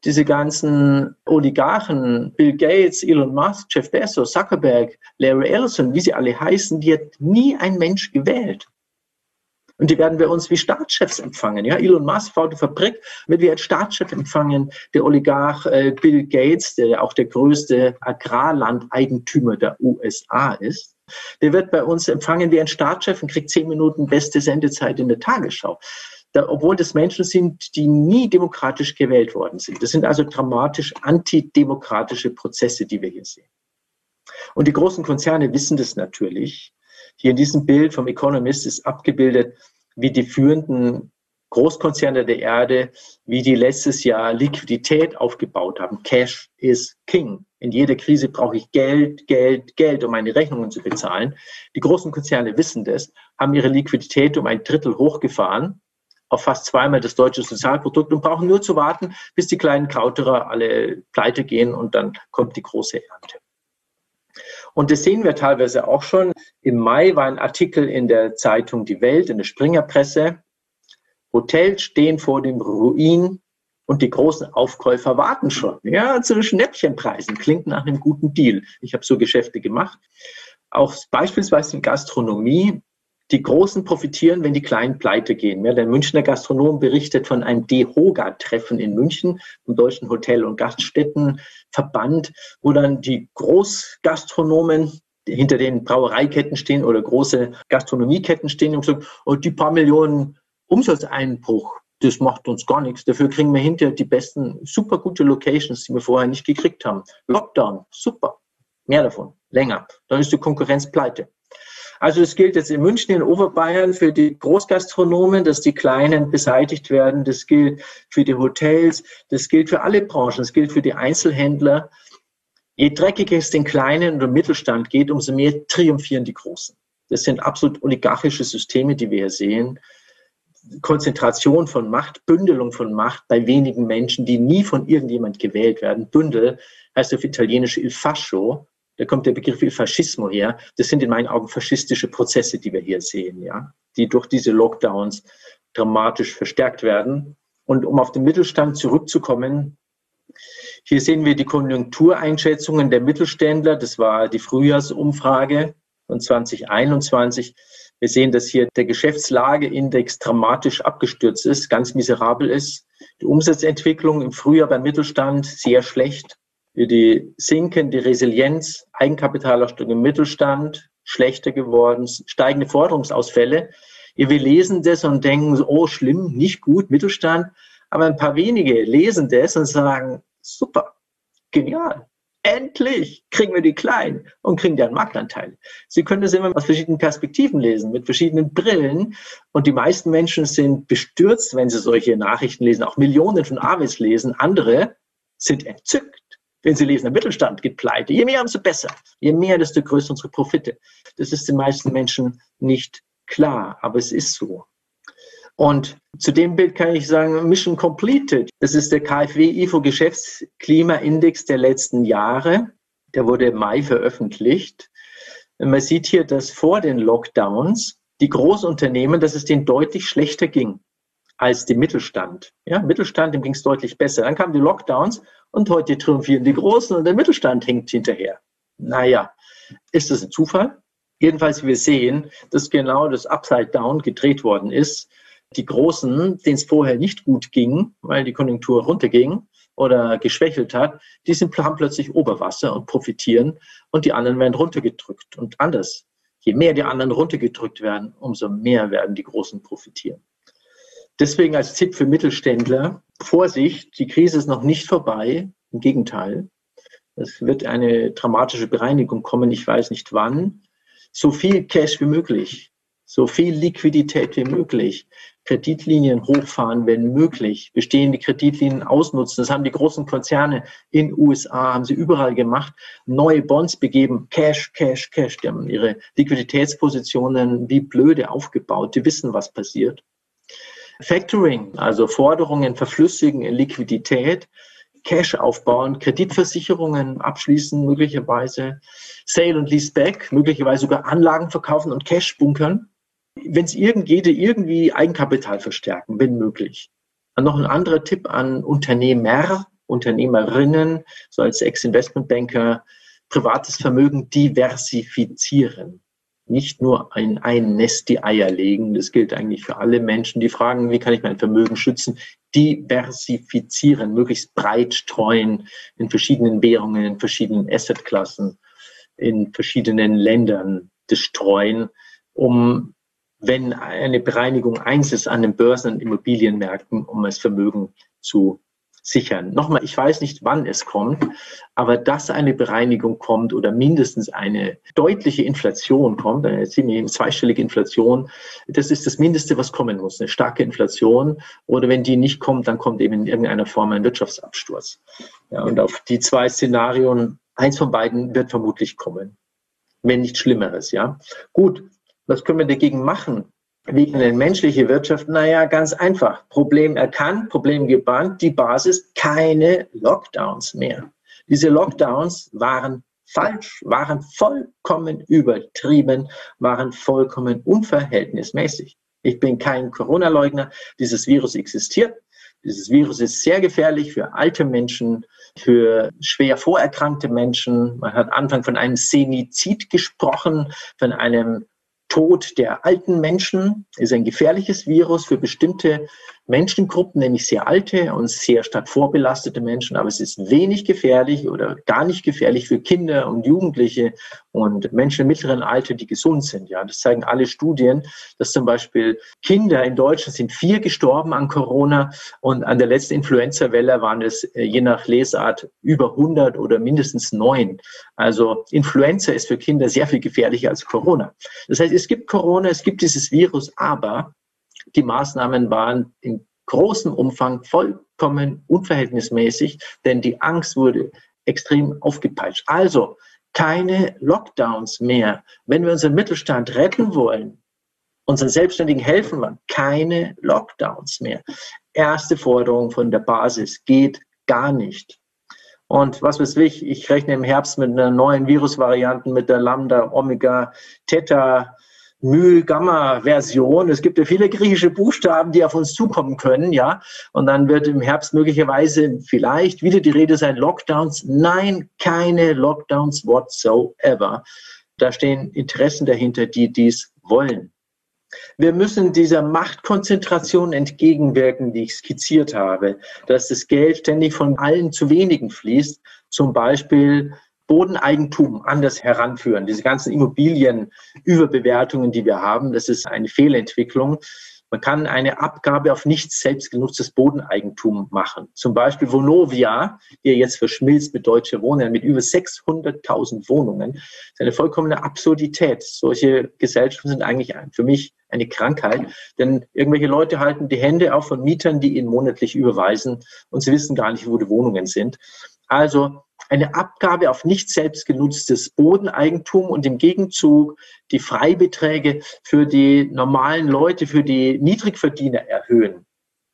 S3: diese ganzen Oligarchen, Bill Gates, Elon Musk, Jeff Bezos, Zuckerberg, Larry Ellison, wie sie alle heißen, die hat nie ein Mensch gewählt. Und die werden bei uns wie Staatschefs empfangen. Ja, Elon Musk baut eine Fabrik, wird wie als Staatschef empfangen. Der Oligarch äh, Bill Gates, der ja auch der größte Agrarlandeigentümer der USA ist, Der wird bei uns empfangen wie ein Staatschef und kriegt zehn Minuten beste Sendezeit in der Tagesschau. Da, obwohl das Menschen sind, die nie demokratisch gewählt worden sind. Das sind also dramatisch antidemokratische Prozesse, die wir hier sehen. Und die großen Konzerne wissen das natürlich. Hier in diesem Bild vom Economist ist abgebildet, wie die führenden Großkonzerne der Erde, wie die letztes Jahr Liquidität aufgebaut haben. Cash is King. In jeder Krise brauche ich Geld, Geld, Geld, um meine Rechnungen zu bezahlen. Die großen Konzerne wissen das, haben ihre Liquidität um ein Drittel hochgefahren, auf fast zweimal das deutsche Sozialprodukt und brauchen nur zu warten, bis die kleinen Krauterer alle pleite gehen und dann kommt die große Ernte. Und das sehen wir teilweise auch schon. Im Mai war ein Artikel in der Zeitung Die Welt, in der Springerpresse, Hotels stehen vor dem Ruin und die großen Aufkäufer warten schon. Ja, zu Schnäppchenpreisen. Klingt nach einem guten Deal. Ich habe so Geschäfte gemacht. Auch beispielsweise in Gastronomie. Die Großen profitieren, wenn die Kleinen pleite gehen. Ja, der Münchner Gastronom berichtet von einem DEHOGA-Treffen in München, vom Deutschen Hotel- und Gaststättenverband, wo dann die Großgastronomen hinter den Brauereiketten stehen oder große Gastronomieketten stehen und sagen, oh, die paar Millionen Umsatzeinbruch, das macht uns gar nichts. Dafür kriegen wir hinterher die besten, super gute Locations, die wir vorher nicht gekriegt haben. Lockdown, super. Mehr davon, länger. Dann ist die Konkurrenz pleite. Also es gilt jetzt in München, in Oberbayern für die Großgastronomen, dass die Kleinen beseitigt werden. Das gilt für die Hotels. Das gilt für alle Branchen. Das gilt für die Einzelhändler. Je dreckiger es den Kleinen dem Mittelstand geht, umso mehr triumphieren die Großen. Das sind absolut oligarchische Systeme, die wir hier sehen. Konzentration von Macht, Bündelung von Macht bei wenigen Menschen, die nie von irgendjemand gewählt werden. Bündel heißt auf Italienisch il fascio, da kommt der Begriff il fascismo her. Das sind in meinen Augen faschistische Prozesse, die wir hier sehen, ja, die durch diese Lockdowns dramatisch verstärkt werden. Und um auf den Mittelstand zurückzukommen, hier sehen wir die Konjunktureinschätzungen der Mittelständler. Das war die Frühjahrsumfrage von 2021. Wir sehen, dass hier der Geschäftslageindex dramatisch abgestürzt ist, ganz miserabel ist. Die Umsatzentwicklung im Frühjahr beim Mittelstand sehr schlecht. Die sinkende Resilienz, Eigenkapitalausstattung im Mittelstand schlechter geworden, steigende Forderungsausfälle. Wir lesen das und denken, oh schlimm, nicht gut, Mittelstand. Aber ein paar wenige lesen das und sagen, super, genial, endlich kriegen wir die Kleinen und kriegen deren Marktanteil. Sie können das immer aus verschiedenen Perspektiven lesen, mit verschiedenen Brillen. Und die meisten Menschen sind bestürzt, wenn sie solche Nachrichten lesen, auch Millionen von Avis lesen. Andere sind entzückt, wenn sie lesen, der Mittelstand geht pleite. Je mehr, umso besser. Je mehr, desto größer unsere Profite. Das ist den meisten Menschen nicht klar, aber es ist so. Und zu dem Bild kann ich sagen, Mission Completed. Das ist der KfW IFO Geschäftsklimaindex der letzten Jahre. Der wurde im Mai veröffentlicht. Man sieht hier, dass vor den Lockdowns die Großunternehmen, dass es denen deutlich schlechter ging als dem Mittelstand. Ja, Mittelstand, dem ging es deutlich besser. Dann kamen die Lockdowns und heute triumphieren die Großen und der Mittelstand hängt hinterher. Naja, ist das ein Zufall? Jedenfalls, wir sehen, dass genau das Upside Down gedreht worden ist die Großen, denen es vorher nicht gut ging, weil die Konjunktur runterging oder geschwächelt hat, die sind, haben plötzlich Oberwasser und profitieren und die anderen werden runtergedrückt. Und anders, je mehr die anderen runtergedrückt werden, umso mehr werden die Großen profitieren. Deswegen als Tipp für Mittelständler, Vorsicht, die Krise ist noch nicht vorbei. Im Gegenteil, es wird eine dramatische Bereinigung kommen, ich weiß nicht wann. So viel Cash wie möglich, so viel Liquidität wie möglich. Kreditlinien hochfahren, wenn möglich, bestehende Kreditlinien ausnutzen. Das haben die großen Konzerne in USA, haben sie überall gemacht, neue Bonds begeben, Cash, Cash, Cash. Die haben ihre Liquiditätspositionen wie blöde aufgebaut. Die wissen, was passiert. Factoring, also Forderungen verflüssigen in Liquidität, Cash aufbauen, Kreditversicherungen abschließen, möglicherweise Sale und Leaseback, möglicherweise sogar Anlagen verkaufen und Cash bunkern wenn es irgend geht, irgendwie Eigenkapital verstärken, wenn möglich. Und noch ein anderer Tipp an Unternehmer, Unternehmerinnen, so als Ex-Investmentbanker, privates Vermögen diversifizieren. Nicht nur in ein Nest die Eier legen. Das gilt eigentlich für alle Menschen, die fragen, wie kann ich mein Vermögen schützen? Diversifizieren, möglichst breit streuen in verschiedenen Währungen, in verschiedenen Assetklassen, in verschiedenen Ländern das streuen, um, wenn eine Bereinigung eins ist an den Börsen und Immobilienmärkten, um das Vermögen zu sichern. Nochmal, ich weiß nicht, wann es kommt, aber dass eine Bereinigung kommt oder mindestens eine deutliche Inflation kommt, eine ziemlich zweistellige Inflation, das ist das Mindeste, was kommen muss. Eine starke Inflation oder wenn die nicht kommt, dann kommt eben in irgendeiner Form ein Wirtschaftsabsturz. Ja, und auf die zwei Szenarien, eins von beiden wird vermutlich kommen, wenn nicht Schlimmeres. Ja, gut. Was können wir dagegen machen? Wie eine menschliche Wirtschaft? Naja, ganz einfach. Problem erkannt, Problem gebannt, die Basis, keine Lockdowns mehr. Diese Lockdowns waren falsch, waren vollkommen übertrieben, waren vollkommen unverhältnismäßig. Ich bin kein Corona-Leugner. Dieses Virus existiert. Dieses Virus ist sehr gefährlich für alte Menschen, für schwer vorerkrankte Menschen. Man hat Anfang von einem Senizid gesprochen, von einem Tod der alten Menschen ist ein gefährliches Virus für bestimmte Menschengruppen, nämlich sehr alte und sehr stark vorbelastete Menschen. Aber es ist wenig gefährlich oder gar nicht gefährlich für Kinder und Jugendliche und Menschen im mittleren Alter, die gesund sind. Ja, das zeigen alle Studien, dass zum Beispiel Kinder in Deutschland sind vier gestorben an Corona und an der letzten Influenza-Welle waren es äh, je nach Lesart über 100 oder mindestens neun. Also Influenza ist für Kinder sehr viel gefährlicher als Corona. Das heißt, es gibt Corona, es gibt dieses Virus, aber die Maßnahmen waren in großem Umfang vollkommen unverhältnismäßig, denn die Angst wurde extrem aufgepeitscht. Also keine Lockdowns mehr. Wenn wir unseren Mittelstand retten wollen, unseren Selbstständigen helfen wollen, keine Lockdowns mehr. Erste Forderung von der Basis geht gar nicht. Und was weiß ich, ich rechne im Herbst mit einer neuen Virusvariante, mit der Lambda, Omega, Theta, Mu-Gamma-Version. Es gibt ja viele griechische Buchstaben, die auf uns zukommen können, ja. Und dann wird im Herbst möglicherweise vielleicht wieder die Rede sein, Lockdowns. Nein, keine Lockdowns whatsoever. Da stehen Interessen dahinter, die dies wollen. Wir müssen dieser Machtkonzentration entgegenwirken, die ich skizziert habe, dass das Geld ständig von allen zu wenigen fließt, zum Beispiel Bodeneigentum anders heranführen. Diese ganzen Immobilienüberbewertungen, die wir haben, das ist eine Fehlentwicklung. Man kann eine Abgabe auf nicht selbst genutztes Bodeneigentum machen. Zum Beispiel Vonovia, die jetzt verschmilzt mit Deutsche Wohnen, mit über 600.000 Wohnungen. Das ist eine vollkommene Absurdität. Solche Gesellschaften sind eigentlich für mich eine Krankheit, denn irgendwelche Leute halten die Hände auf von Mietern, die ihnen monatlich überweisen und sie wissen gar nicht, wo die Wohnungen sind. Also eine Abgabe auf nicht selbst genutztes Bodeneigentum und im Gegenzug die Freibeträge für die normalen Leute, für die Niedrigverdiener erhöhen.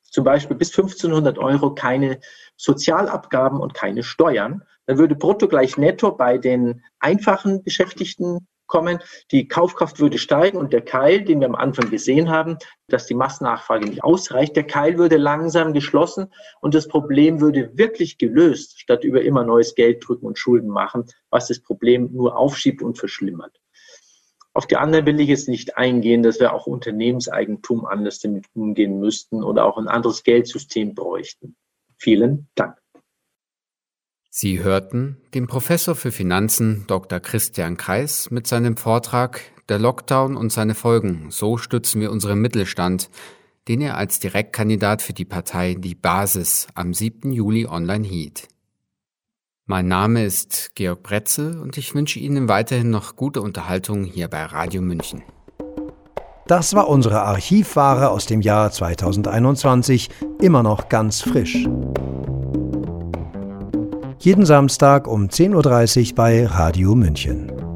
S3: Zum Beispiel bis 1500 Euro keine Sozialabgaben und keine Steuern. Dann würde brutto gleich netto bei den einfachen Beschäftigten kommen. Die Kaufkraft würde steigen und der Keil, den wir am Anfang gesehen haben, dass die Massennachfrage nicht ausreicht, der Keil würde langsam geschlossen und das Problem würde wirklich gelöst, statt über immer neues Geld drücken und Schulden machen, was das Problem nur aufschiebt und verschlimmert. Auf die anderen will ich jetzt nicht eingehen, dass wir auch Unternehmenseigentum anders damit umgehen müssten oder auch ein anderes Geldsystem bräuchten. Vielen Dank.
S2: Sie hörten den Professor für Finanzen Dr. Christian Kreis mit seinem Vortrag Der Lockdown und seine Folgen. So stützen wir unseren Mittelstand, den er als Direktkandidat für die Partei Die Basis am 7. Juli online hielt. Mein Name ist Georg Bretzel und ich wünsche Ihnen weiterhin noch gute Unterhaltung hier bei Radio München.
S1: Das war unsere Archivware aus dem Jahr 2021, immer noch ganz frisch. Jeden Samstag um 10.30 Uhr bei Radio München.